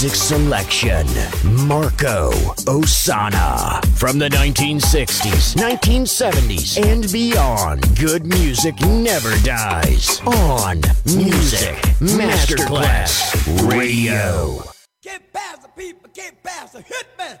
music selection Marco Ossanna. From the 1960s, 1970s, and beyond, good music never dies. On Music Masterclass Radio. Get past the people, get past the hitman.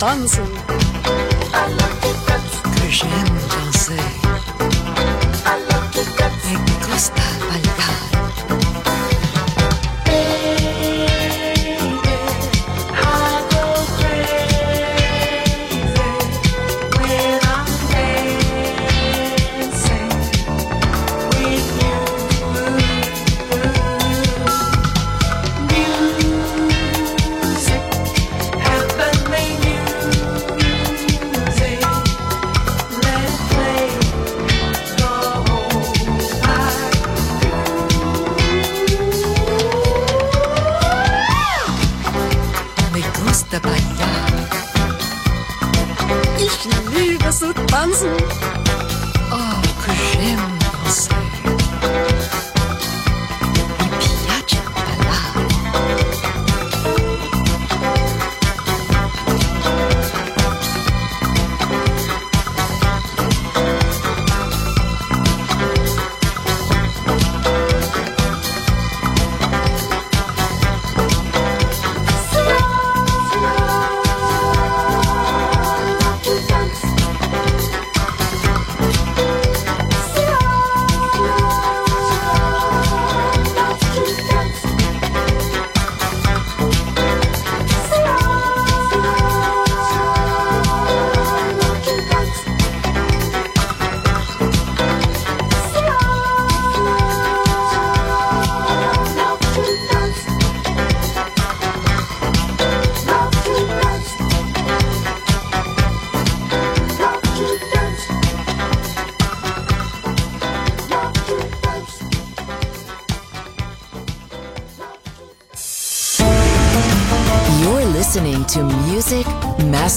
Dansen. I. Que j'aime danser.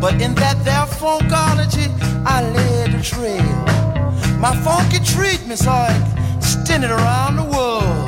But in that there funkology, I led the trail. My funky treatments are extended around the world.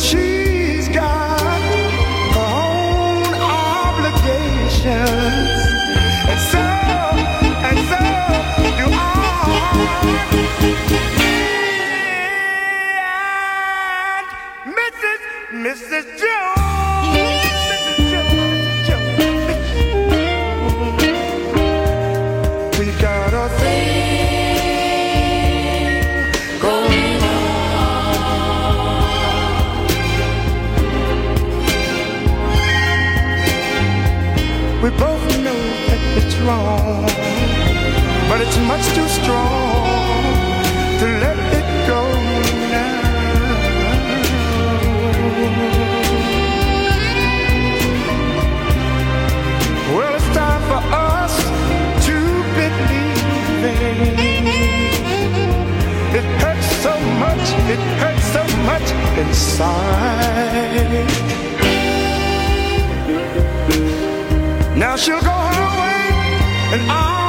she's got her own obligations. And so, and so do I. And Mrs. Mrs. wrong, but it's much too strong to let it go now. Well, it's time for us to believe it. It hurts so much, it hurts so much inside. and I